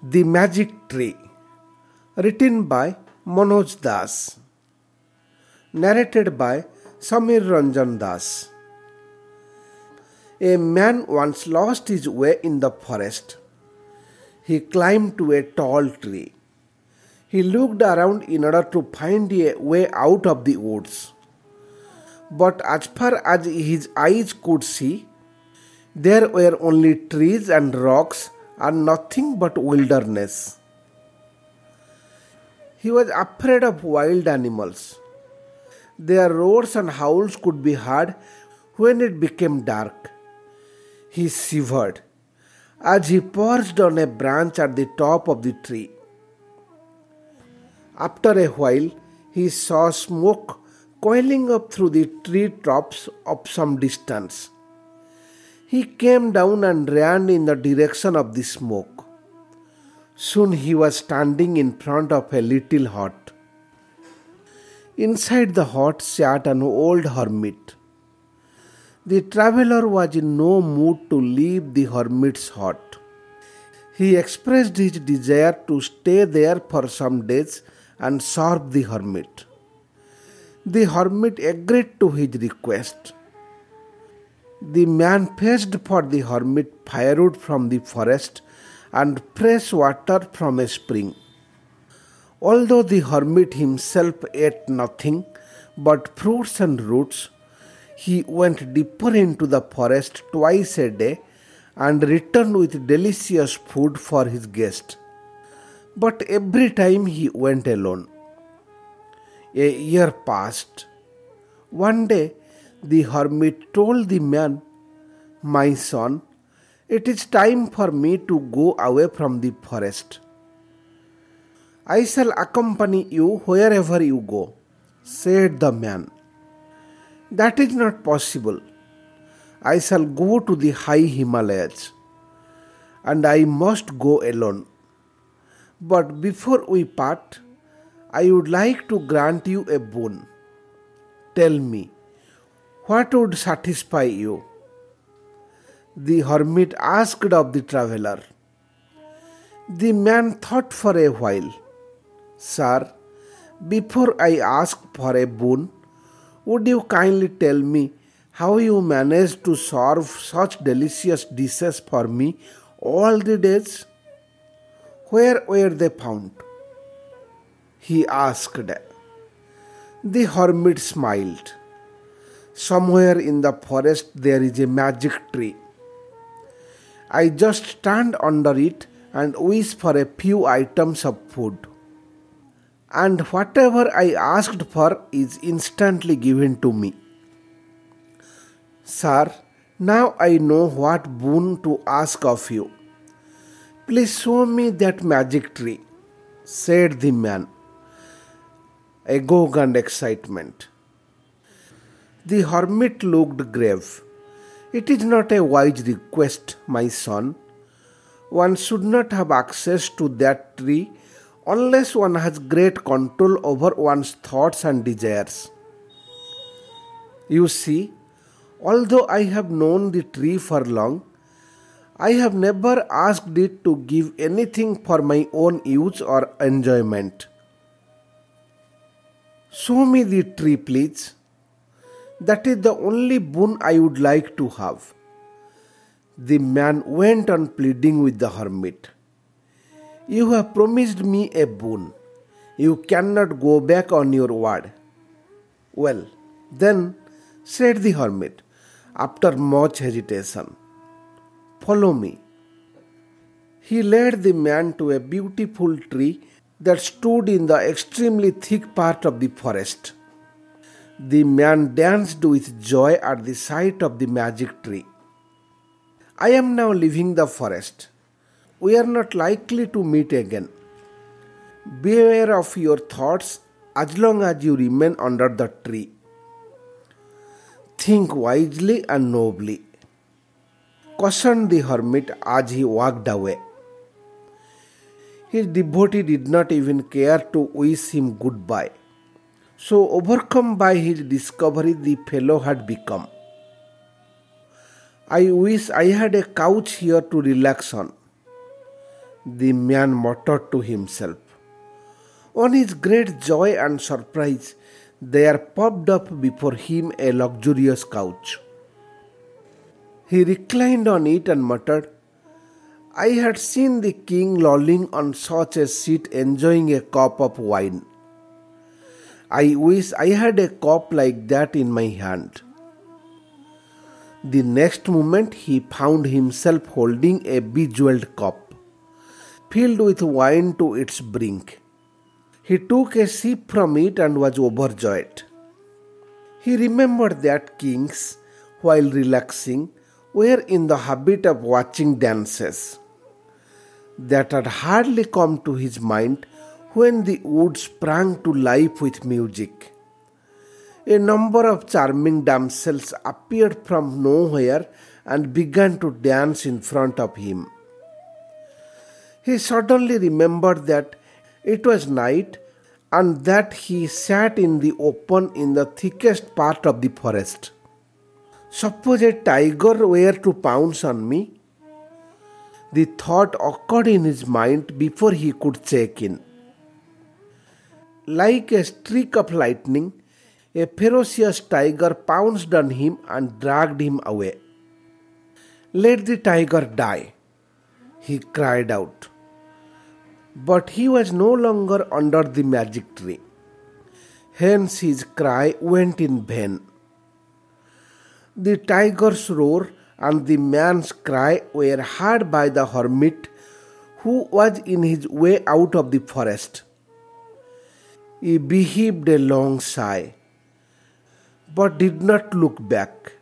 The Magic Tree, written by Manoj Das, narrated by Samir Ranjan Das. A man once lost his way in the forest. He climbed to a tall tree. He looked around in order to find a way out of the woods. But as far as his eyes could see, there were only trees and rocks and nothing but wilderness. He was afraid of wild animals. Their roars and howls could be heard when it became dark. He shivered as he perched on a branch at the top of the tree. After a while, he saw smoke coiling up through the tree tops of some distance. He came down and ran in the direction of the smoke. Soon he was standing in front of a little hut. Inside the hut sat an old hermit. The traveler was in no mood to leave the hermit's hut. He expressed his desire to stay there for some days and serve the hermit. The hermit agreed to his request. The man fetched for the hermit firewood from the forest and fresh water from a spring. Although the hermit himself ate nothing but fruits and roots, he went deeper into the forest twice a day and returned with delicious food for his guest. But every time he went alone. A year passed. One day the hermit told the man, My son, it is time for me to go away from the forest. I shall accompany you wherever you go, said the man. That is not possible. I shall go to the high Himalayas, and I must go alone. But before we part, I would like to grant you a boon. Tell me, what would satisfy you? The hermit asked of the traveler. The man thought for a while. Sir, before I ask for a boon, would you kindly tell me how you managed to serve such delicious dishes for me all the days? Where were they found? He asked. The hermit smiled. Somewhere in the forest there is a magic tree. I just stand under it and wish for a few items of food. And whatever I asked for is instantly given to me. Sir, now I know what boon to ask of you. Please show me that magic tree, said the man, agog and excitement. The hermit looked grave. It is not a wise request, my son. One should not have access to that tree unless one has great control over one's thoughts and desires. You see, although I have known the tree for long, I have never asked it to give anything for my own use or enjoyment. Show me the tree, please. That is the only boon I would like to have. The man went on pleading with the hermit. You have promised me a boon. You cannot go back on your word. Well, then, said the hermit, after much hesitation, follow me. He led the man to a beautiful tree that stood in the extremely thick part of the forest. The man danced with joy at the sight of the magic tree. I am now leaving the forest. We are not likely to meet again. Beware of your thoughts as long as you remain under the tree. Think wisely and nobly, cautioned the hermit as he walked away. His devotee did not even care to wish him goodbye. So overcome by his discovery, the fellow had become. I wish I had a couch here to relax on. the man muttered to himself. On his great joy and surprise, there popped up before him a luxurious couch. He reclined on it and muttered, I had seen the king lolling on such a seat enjoying a cup of wine. I wish I had a cup like that in my hand. The next moment he found himself holding a bejeweled cup, filled with wine to its brink. He took a sip from it and was overjoyed. He remembered that kings, while relaxing, were in the habit of watching dances. That had hardly come to his mind when the wood sprang to life with music a number of charming damsels appeared from nowhere and began to dance in front of him. He suddenly remembered that it was night and that he sat in the open in the thickest part of the forest. Suppose a tiger were to pounce on me? The thought occurred in his mind before he could check in. Like a streak of lightning, a ferocious tiger pounced on him and dragged him away. Let the tiger die, he cried out. But he was no longer under the magic tree. Hence his cry went in vain. The tiger's roar and the man's cry were heard by the hermit who was in his way out of the forest. He beheaved a long sigh but did not look back.